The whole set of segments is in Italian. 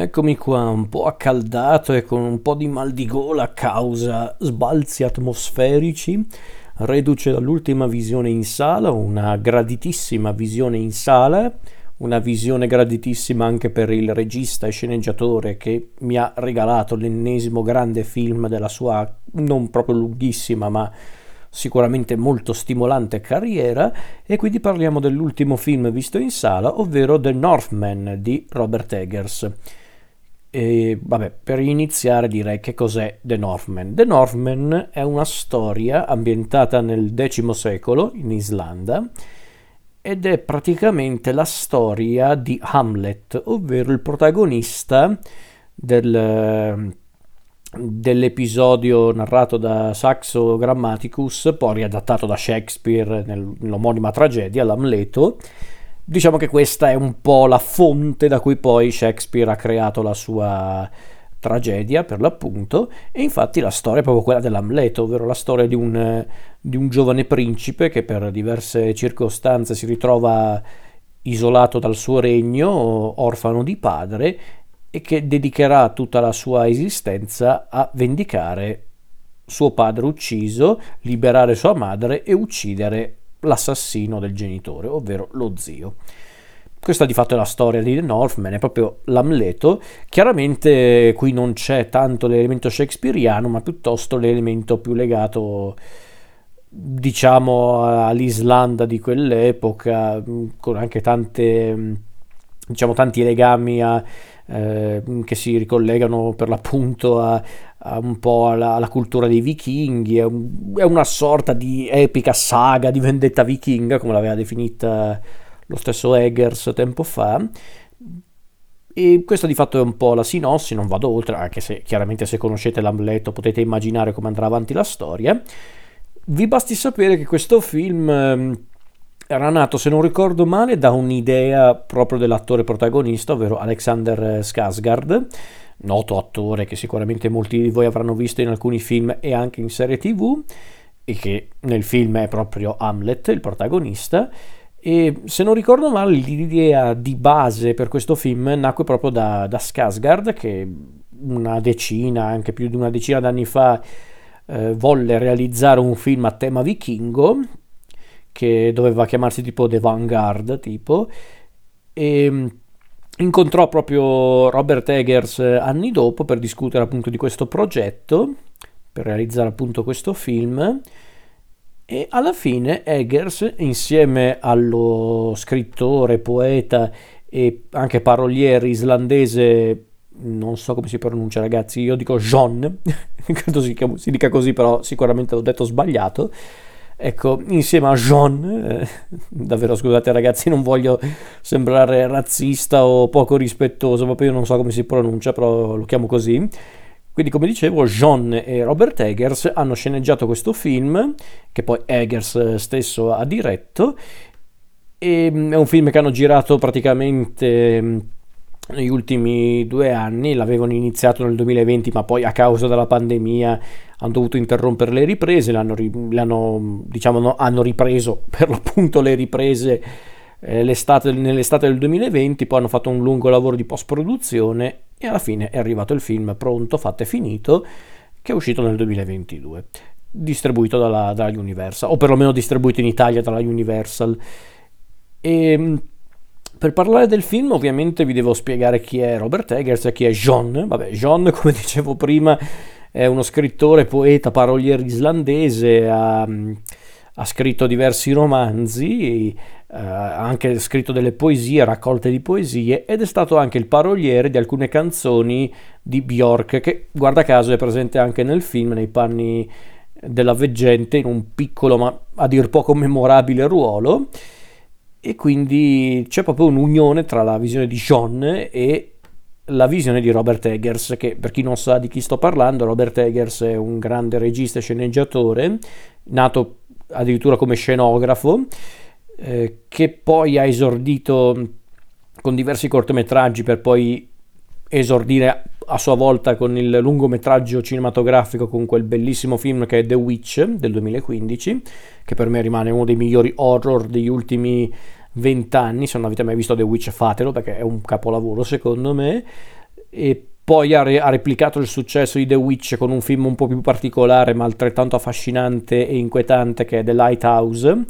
Eccomi qua, un po' accaldato e con un po' di mal di gola a causa sbalzi atmosferici, reduce dall'ultima visione in sala, una graditissima visione in sala, una visione graditissima anche per il regista e sceneggiatore che mi ha regalato l'ennesimo grande film della sua non proprio lunghissima ma sicuramente molto stimolante carriera e quindi parliamo dell'ultimo film visto in sala, ovvero The Northman di Robert Eggers. E vabbè, per iniziare direi che cos'è The Northman. The Northman è una storia ambientata nel X secolo in Islanda ed è praticamente la storia di Hamlet, ovvero il protagonista del, dell'episodio narrato da Saxo Grammaticus, poi riadattato da Shakespeare nell'omonima tragedia, l'Amleto, Diciamo che questa è un po' la fonte da cui poi Shakespeare ha creato la sua tragedia per l'appunto e infatti la storia è proprio quella dell'Amleto, ovvero la storia di un, di un giovane principe che per diverse circostanze si ritrova isolato dal suo regno, orfano di padre e che dedicherà tutta la sua esistenza a vendicare suo padre ucciso, liberare sua madre e uccidere l'assassino del genitore, ovvero lo zio. Questa di fatto è la storia di The Northman, è proprio l'Amleto. Chiaramente qui non c'è tanto l'elemento shakespeariano, ma piuttosto l'elemento più legato, diciamo, all'Islanda di quell'epoca, con anche tante, diciamo, tanti legami a, eh, che si ricollegano per l'appunto a, a un po' alla, alla, cultura dei vichinghi, è, un, è, una sorta di epica saga di vendetta vichinga, come l'aveva definita lo stesso Eggers tempo fa. E questa di fatto è un po' la sinossi, non vado oltre, anche se chiaramente se conoscete l'Amleto potete immaginare come andrà avanti la storia. Vi basti sapere che questo film ehm, era nato, se non ricordo male, da un'idea proprio dell'attore protagonista, ovvero Alexander Skarsgård, noto attore che sicuramente molti di voi avranno visto in alcuni film e anche in serie tv, e che nel film è proprio Hamlet, il protagonista. E se non ricordo male, l'idea di base per questo film nacque proprio da, da Skarsgård, che una decina, anche più di una decina d'anni fa, eh, volle realizzare un film a tema vichingo che doveva chiamarsi tipo The Vanguard, tipo, e mm, incontrò proprio Robert Eggers eh, anni dopo per discutere appunto di questo progetto, per realizzare appunto questo film. E alla fine Eggers, insieme allo scrittore, poeta e anche paroliere islandese, non so come si pronuncia ragazzi, io dico John, credo si, si dica così, però sicuramente l'ho detto sbagliato, Ecco, insieme a Jean, eh, davvero scusate ragazzi, non voglio sembrare razzista o poco rispettoso, poi io non so come si pronuncia, però lo chiamo così. Quindi, come dicevo, John e Robert Eggers hanno sceneggiato questo film, che poi Eggers stesso ha diretto, e mm, è un film che hanno girato praticamente mm, negli ultimi due anni, l'avevano iniziato nel 2020 ma poi a causa della pandemia hanno dovuto interrompere le riprese, l'hanno, l'hanno, diciamo, no, hanno ripreso per l'appunto le riprese eh, nell'estate del 2020, poi hanno fatto un lungo lavoro di post-produzione e alla fine è arrivato il film pronto, fatto e finito, che è uscito nel 2022, distribuito dalla, dalla Universal, o perlomeno distribuito in Italia dalla Universal. E ehm, per parlare del film ovviamente vi devo spiegare chi è Robert Eggers e chi è John. Vabbè, John come dicevo prima è uno scrittore, poeta, paroliere islandese, ha, ha scritto diversi romanzi, ha anche scritto delle poesie, raccolte di poesie ed è stato anche il paroliere di alcune canzoni di Bjork che guarda caso è presente anche nel film nei panni della veggente in un piccolo ma a dir poco memorabile ruolo e quindi c'è proprio un'unione tra la visione di John e la visione di Robert Eggers, che per chi non sa di chi sto parlando, Robert Eggers è un grande regista e sceneggiatore, nato addirittura come scenografo, eh, che poi ha esordito con diversi cortometraggi per poi esordire a sua volta con il lungometraggio cinematografico con quel bellissimo film che è The Witch del 2015, che per me rimane uno dei migliori horror degli ultimi vent'anni. Se non avete mai visto The Witch, fatelo perché è un capolavoro secondo me. e poi ha, re- ha, replicato il successo di The Witch con un film un po' più particolare ma altrettanto affascinante e inquietante che è The Lighthouse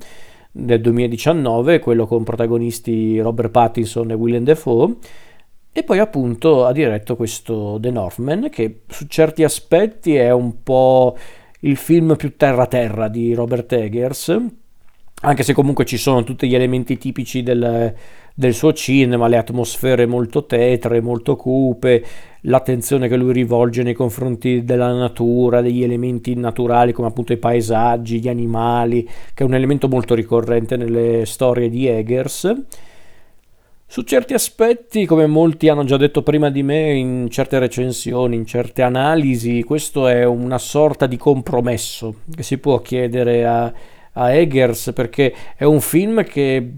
del 2019, quello con protagonisti Robert Pattinson e Willem Dafoe. E poi appunto ha diretto questo The Northman che su certi aspetti è un po' il film più terra-terra di Robert Eggers, anche se comunque ci sono tutti gli elementi tipici del, del suo cinema, le atmosfere molto tetre, molto cupe, l'attenzione che lui rivolge nei confronti della natura, degli elementi naturali come appunto i paesaggi, gli animali, che è un elemento molto ricorrente nelle storie di Eggers. Su certi aspetti, come molti hanno già detto prima di me in certe recensioni, in certe analisi, questo è una sorta di compromesso che si può chiedere a, a Eggers perché è un film che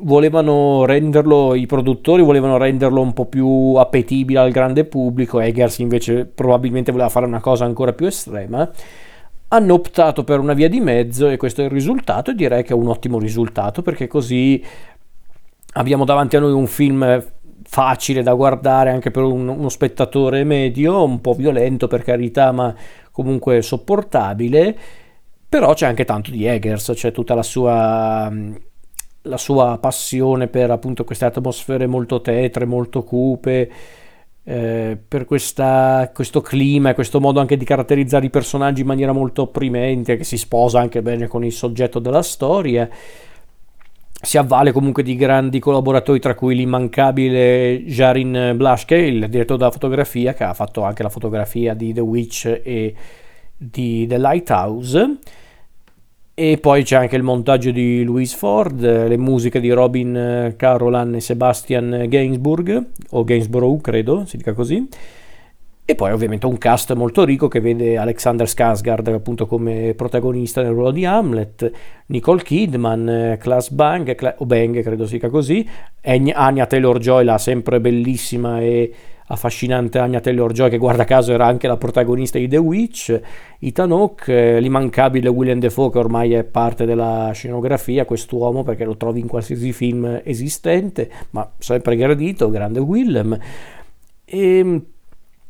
volevano renderlo, i produttori volevano renderlo un po' più appetibile al grande pubblico, Eggers invece probabilmente voleva fare una cosa ancora più estrema. Hanno optato per una via di mezzo e questo è il risultato e direi che è un ottimo risultato perché così abbiamo davanti a noi un film facile da guardare anche per un, uno spettatore medio, un po' violento per carità, ma comunque sopportabile. Però c'è anche tanto di Eggers, c'è tutta la sua la sua passione per appunto queste atmosfere molto tetre, molto cupe, eh, per questa, questo clima e questo modo anche di caratterizzare i personaggi in maniera molto opprimente, che si sposa anche bene con il soggetto della storia. Si avvale comunque di grandi collaboratori, tra cui l'immancabile Jarin Blaschke, il direttore della fotografia, che ha fatto anche la fotografia di The Witch e di The Lighthouse e poi c'è anche il montaggio di Louise Ford, le musiche di Robin eh, Carolan e Sebastian Gainsbourg, o Gainsborough credo, si dica così. E poi ovviamente un cast molto ricco che vede Alexander Skarsgård appunto come protagonista nel ruolo di Hamlet, Nicole Kidman, Klaas Bang, Cla- o Bang credo si dica così, Anya Taylor-Joy la sempre bellissima e affascinante Anya Taylor-Joy che guarda caso era anche la protagonista di The Witch, Ethan Hawke, l'immancabile William Defoe che ormai è parte della scenografia, quest'uomo perché lo trovi in qualsiasi film esistente, ma sempre gradito, grande Willem. E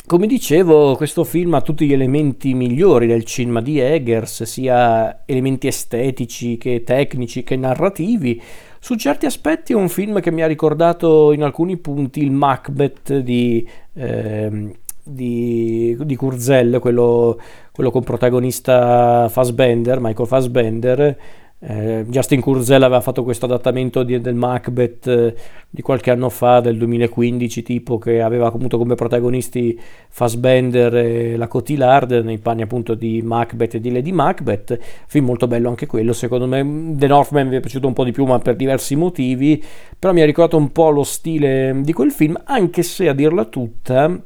come dicevo, questo film ha tutti gli elementi migliori del cinema di Eggers, sia elementi estetici che tecnici che narrativi. Su certi aspetti è un film che mi ha ricordato in alcuni punti il Macbeth di, eh, di, di Kurzel, quello, quello, con protagonista Fassbender, Michael Fassbender, eh, Justin Kurzel aveva fatto questo adattamento di, del Macbeth eh, di qualche anno fa, del 2015, tipo che aveva avuto come protagonisti Fassbender e la Cotillard nei panni appunto di Macbeth e di Lady Macbeth. Film molto bello anche quello, secondo me. The Northman mi è piaciuto un po' di più, ma per diversi motivi. Però mi ha ricordato un po' lo stile di quel film, anche se a dirla tutta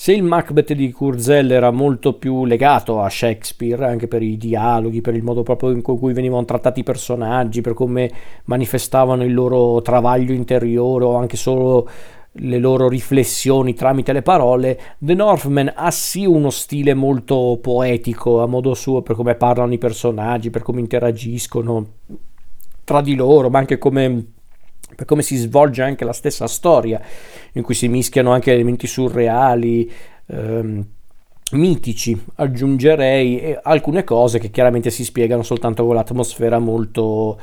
se il Macbeth di Kurzel era molto più legato a Shakespeare, anche per i dialoghi, per il modo proprio in cui venivano trattati i personaggi, per come manifestavano il loro travaglio interiore o anche solo le loro riflessioni tramite le parole, The Northman ha sì uno stile molto poetico a modo suo per come parlano i personaggi, per come interagiscono tra di loro, ma anche come per come si svolge anche la stessa storia, in cui si mischiano anche elementi surreali, ehm, mitici, aggiungerei alcune cose che chiaramente si spiegano soltanto con l'atmosfera molto,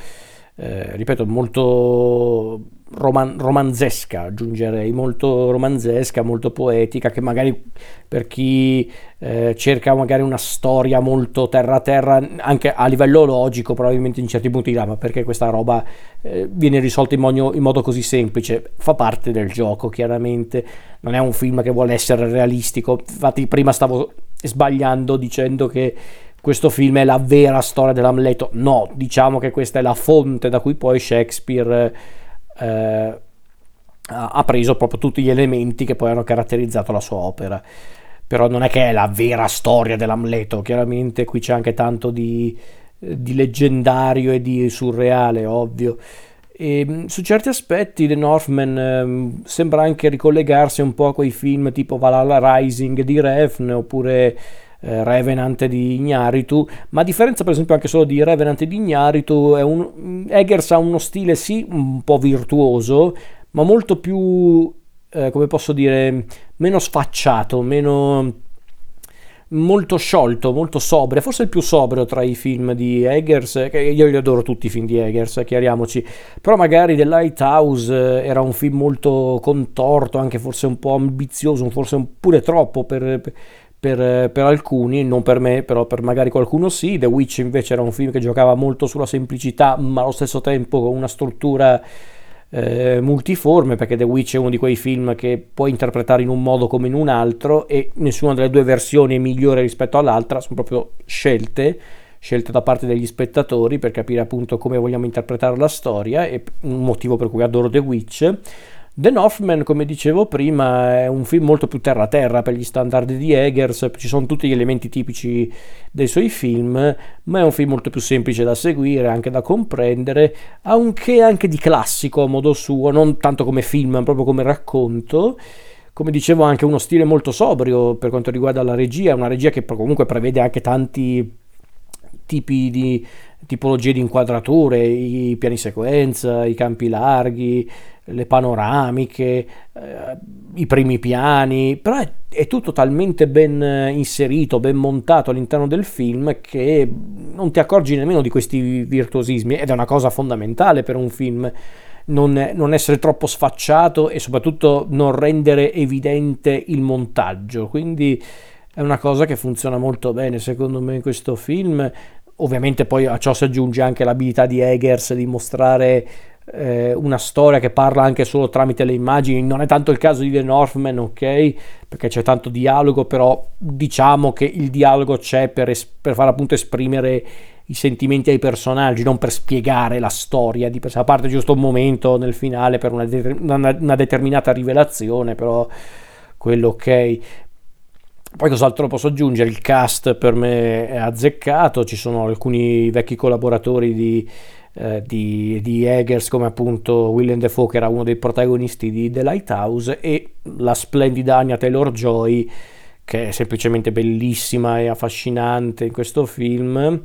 eh, ripeto, molto roman- romanzesca, aggiungerei, molto romanzesca, molto poetica, che magari per chi eh, cerca magari una storia molto terra-terra, anche a livello logico, probabilmente in certi punti dirà, ma perché questa roba eh, viene risolta in modo, in modo così semplice? Fa parte del gioco, chiaramente, non è un film che vuole essere realistico, infatti prima stavo sbagliando dicendo che questo film è la vera storia dell'Amleto. No, diciamo che questa è la fonte da cui poi Shakespeare eh, ha preso proprio tutti gli elementi che poi hanno caratterizzato la sua opera. Però non è che è la vera storia dell'Amleto, chiaramente qui c'è anche tanto di, di leggendario e di surreale, ovvio. E, mm, su certi aspetti The Northman eh, sembra anche ricollegarsi un po' a quei film tipo Valhalla Rising di Refn oppure eh, Revenant di Ignaritu, ma a differenza per esempio anche solo di Revenant di Ignaritu, un, Eggers ha uno stile sì un po' virtuoso, ma molto più eh, come posso dire, meno sfacciato, meno molto sciolto, molto sobrio, forse il più sobrio tra i film di Eggers, che io li adoro tutti i film di Eggers, chiariamoci, però magari The Lighthouse eh, era un film molto contorto, anche forse un po' ambizioso, forse pure troppo per, per, per, alcuni, non per me, però per magari qualcuno sì. The Witch invece era un film che giocava molto sulla semplicità, ma allo stesso tempo con una struttura eh, multiforme perché The Witch è uno di quei film che puoi interpretare in un modo come in un altro e nessuna delle due versioni è migliore rispetto all'altra, sono proprio scelte scelte da parte degli spettatori per capire appunto come vogliamo interpretare la storia e un motivo per cui adoro The Witch The Northman, come dicevo prima, è un film molto più terra-terra per gli standard di Eggers, ci sono tutti gli elementi tipici dei suoi film, ma è un film molto più semplice da seguire, anche da comprendere, ha anche di classico a modo suo, non tanto come film, ma proprio come racconto. Come dicevo, anche uno stile molto sobrio per quanto riguarda la regia, una regia che comunque prevede anche tanti tipi di tipologie di inquadrature, i piani sequenza, i campi larghi, le panoramiche, eh, i primi piani, però è, è, tutto talmente ben inserito, ben montato all'interno del film che non ti accorgi nemmeno di questi virtuosismi ed è una cosa fondamentale per un film. Non, non essere troppo sfacciato e soprattutto non rendere evidente il montaggio. Quindi è una cosa che funziona molto bene secondo me in questo film. Ovviamente poi a ciò si aggiunge anche l'abilità di Eggers di mostrare eh, una storia che parla anche solo tramite le immagini. Non è tanto il caso di The Northman, ok? Perché c'è tanto dialogo, però diciamo che il dialogo c'è per, es- per far appunto esprimere i sentimenti ai personaggi, non per spiegare la storia di a parte giusto un momento nel finale per una, de- una, una determinata rivelazione, però quello ok. Poi cos'altro posso aggiungere? Il cast per me è azzeccato, ci sono alcuni vecchi collaboratori di, eh, di, di Eggers come appunto William Defoe che era uno dei protagonisti di The Lighthouse e la splendida Anya Taylor-Joy che è semplicemente bellissima e affascinante in questo film.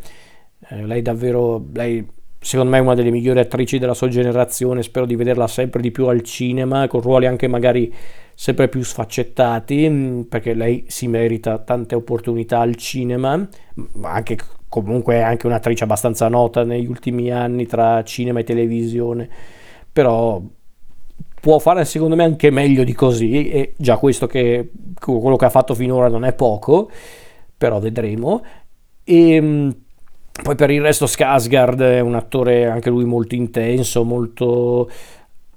Eh, lei davvero, lei secondo me è una delle migliori attrici della sua generazione, spero di vederla sempre di più al cinema, con ruoli anche magari sempre più sfaccettati, mm, perché lei si merita tante opportunità al cinema, ma anche comunque è anche un'attrice abbastanza nota negli ultimi anni tra cinema e televisione, però può fare secondo me anche meglio di così e già questo che quello che ha fatto finora non è poco, però vedremo. E ehm, poi per il resto Skarsgård è un attore anche lui molto intenso, molto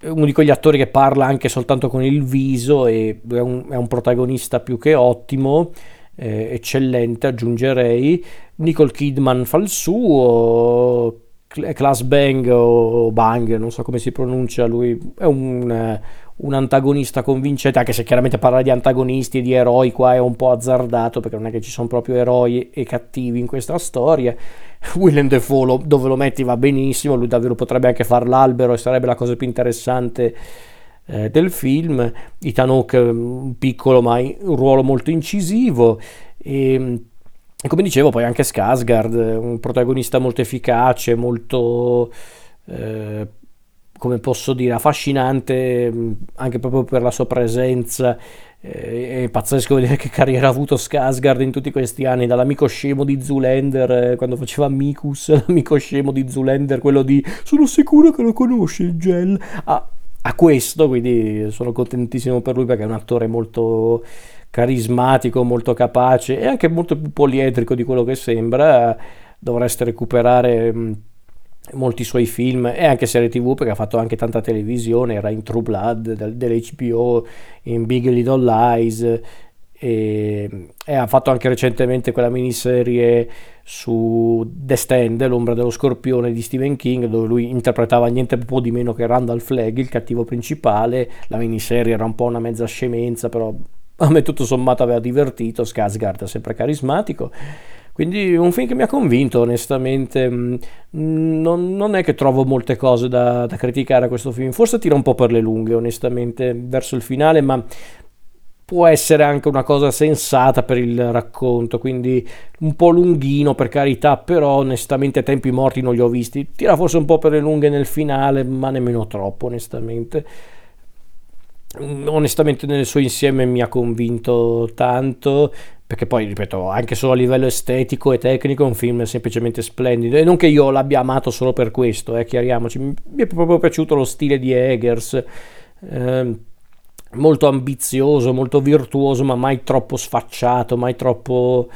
uno di quegli attori che parla anche soltanto con il viso e è un, è un protagonista più che ottimo, eh, eccellente aggiungerei. Nicole Kidman fa il suo, Class Bang o Bang, non so come si pronuncia, lui è un, un antagonista convincente, anche se chiaramente parlare di antagonisti e di eroi qua è un po' azzardato perché non è che ci sono proprio eroi e cattivi in questa storia. Willem Dafoe lo, dove lo metti va benissimo, lui davvero potrebbe anche fare l'albero e sarebbe la cosa più interessante eh, del film. Ethan Hawke un piccolo ma un ruolo molto incisivo e, e come dicevo poi anche Skarsgård, un protagonista molto efficace, molto... Eh, come posso dire, affascinante anche proprio per la sua presenza. È pazzesco vedere che carriera ha avuto Skarsgård in tutti questi anni, dall'amico scemo di Zulander, eh, quando faceva Mikus, l'amico scemo di Zulander, quello di sono sicuro che lo conosci il gel, a, a questo, quindi sono contentissimo per lui perché è un attore molto carismatico, molto capace e anche molto più poliedrico di quello che sembra. Dovreste recuperare molti suoi film e anche serie tv perché ha fatto anche tanta televisione, era in True Blood dell'HBO, in Big Little Lies e, e, ha fatto anche recentemente quella miniserie su The Stand, l'ombra dello scorpione di Stephen King dove lui interpretava niente po' di meno che Randall Flagg, il cattivo principale, la miniserie era un po' una mezza scemenza però a me tutto sommato aveva divertito, Skarsgård è sempre carismatico. Quindi un film che mi ha convinto onestamente, mm, non, non è che trovo molte cose da, da, criticare a questo film, forse tira un po' per le lunghe onestamente verso il finale, ma può essere anche una cosa sensata per il racconto, quindi un po' lunghino per carità, però onestamente tempi morti non li ho visti, tira forse un po' per le lunghe nel finale, ma nemmeno troppo onestamente. onestamente nel suo insieme mi ha convinto tanto perché poi ripeto anche solo a livello estetico e tecnico è un film semplicemente splendido e non che io l'abbia amato solo per questo eh, chiariamoci mi è proprio piaciuto lo stile di Eggers eh, molto ambizioso molto virtuoso ma mai troppo sfacciato mai troppo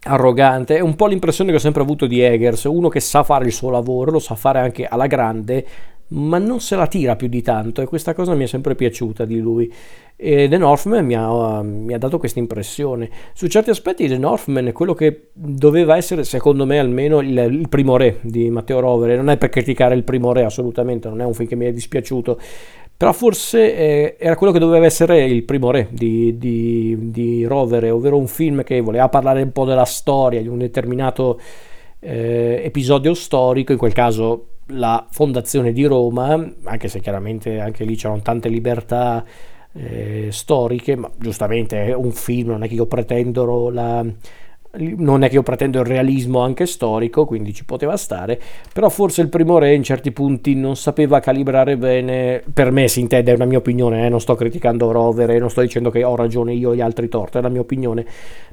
arrogante è un po' l'impressione che ho sempre avuto di Eggers uno che sa fare il suo lavoro lo sa fare anche alla grande ma non se la tira più di tanto e questa cosa mi è sempre piaciuta di lui. E The Northman mi ha, mi ha dato questa impressione. Su certi aspetti The Northman è quello che doveva essere, secondo me almeno, il, il primo re di Matteo Rovere. Non è per criticare il primo re assolutamente, non è un film che mi è dispiaciuto, però forse eh, era quello che doveva essere il primo re di, di, di, Rovere, ovvero un film che voleva parlare un po' della storia, di un determinato eh, episodio storico, in quel caso la fondazione di Roma, anche se chiaramente anche lì c'erano tante libertà eh, storiche, ma giustamente è un film, non è che io pretendo la, non è che io pretendo il realismo anche storico, quindi ci poteva stare, però forse il primo re in certi punti non sapeva calibrare bene, per me si intende, è una mia opinione, eh, non sto criticando Rovere, non sto dicendo che ho ragione io e gli altri torti, è la mia opinione,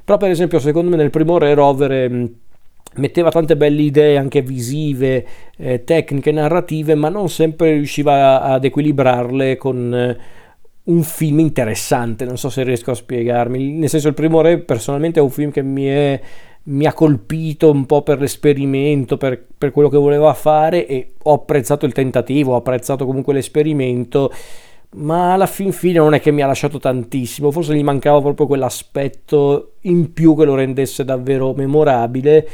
però per esempio secondo me nel primo re Rovere metteva tante belle idee anche visive, eh, tecniche, narrative, ma non sempre riusciva ad equilibrarle con eh, un film interessante. Non so se riesco a spiegarmi. Nel senso, il primo re personalmente è un film che mi, è, mi ha colpito un po' per l'esperimento, per, per, quello che voleva fare e ho apprezzato il tentativo, ho apprezzato comunque l'esperimento. Ma alla fin fine non è che mi ha lasciato tantissimo, forse gli mancava proprio quell'aspetto in più che lo rendesse davvero memorabile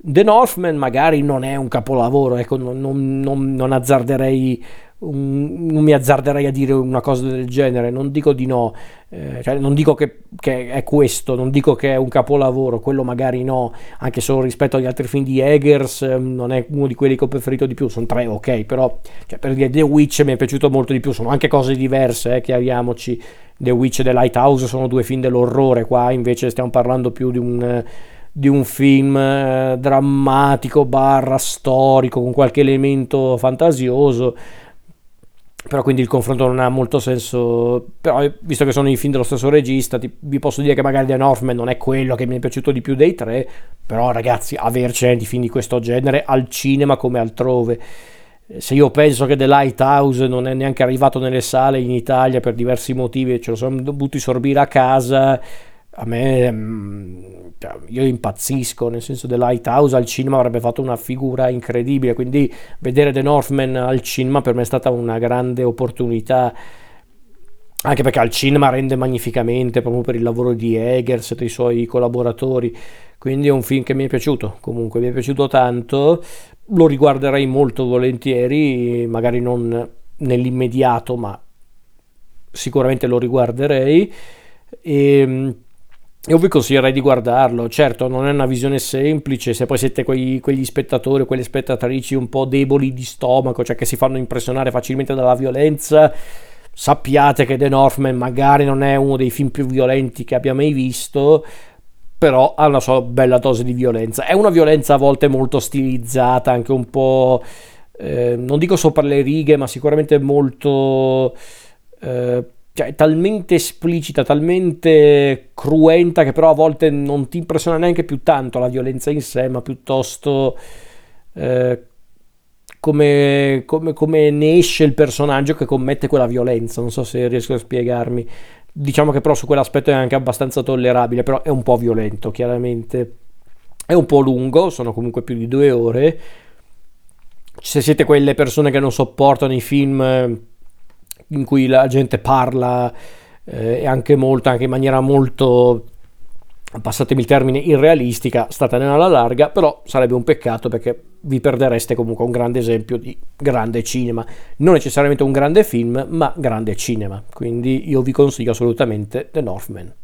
The Northman magari non è un capolavoro, ecco, non, non, non, non azzarderei non mi azzarderei a dire una cosa del genere, non dico di no, eh, cioè non dico che, che, è questo, non dico che è un capolavoro, quello magari no, anche solo rispetto agli altri film di Eggers eh, non è uno di quelli che ho preferito di più, sono tre ok, però cioè, per dire The Witch mi è piaciuto molto di più, sono anche cose diverse, eh, chiariamoci, The Witch e The Lighthouse sono due film dell'orrore, qua invece stiamo parlando più di un di un film eh, drammatico barra storico con qualche elemento fantasioso. Però quindi il confronto non ha molto senso. Però visto che sono i film dello stesso regista ti, vi posso dire che magari The Northman non è quello che mi è piaciuto di più dei tre. Però ragazzi avercene di film di questo genere al cinema come altrove. Se io penso che The Lighthouse non è neanche arrivato nelle sale in Italia per diversi motivi ce lo sono dovuti sorbire a casa a me mm, cioè, io impazzisco nel senso The Lighthouse al cinema avrebbe fatto una figura incredibile quindi vedere The Northman al cinema per me è stata una grande opportunità anche perché al cinema rende magnificamente proprio per il lavoro di Eggers e dei suoi collaboratori quindi è un film che mi è piaciuto comunque mi è piaciuto tanto lo riguarderei molto volentieri magari non nell'immediato ma sicuramente lo riguarderei. E io vi consiglierei di guardarlo, certo non è una visione semplice, se poi siete quei, quegli spettatori o quelle spettatrici un po' deboli di stomaco, cioè che si fanno impressionare facilmente dalla violenza, sappiate che The Northman magari non è uno dei film più violenti che abbia mai visto, però ha una sua bella dose di violenza. È una violenza a volte molto stilizzata, anche un po', eh, non dico sopra le righe, ma sicuramente molto... Eh, cioè, talmente esplicita, talmente cruenta che però a volte non ti impressiona neanche più tanto la violenza in sé, ma piuttosto eh, come, come, come, ne esce il personaggio che commette quella violenza. Non so se riesco a spiegarmi. Diciamo che però su quell'aspetto è anche abbastanza tollerabile, però è un po' violento, chiaramente. È un po' lungo, sono comunque più di due ore. Se siete quelle persone che non sopportano i film in cui la gente parla eh, anche molto, anche in maniera molto passatemi il termine, irrealistica, statene alla larga, però sarebbe un peccato perché vi perdereste comunque un grande esempio di grande cinema, non necessariamente un grande film, ma grande cinema, quindi io vi consiglio assolutamente The Northman.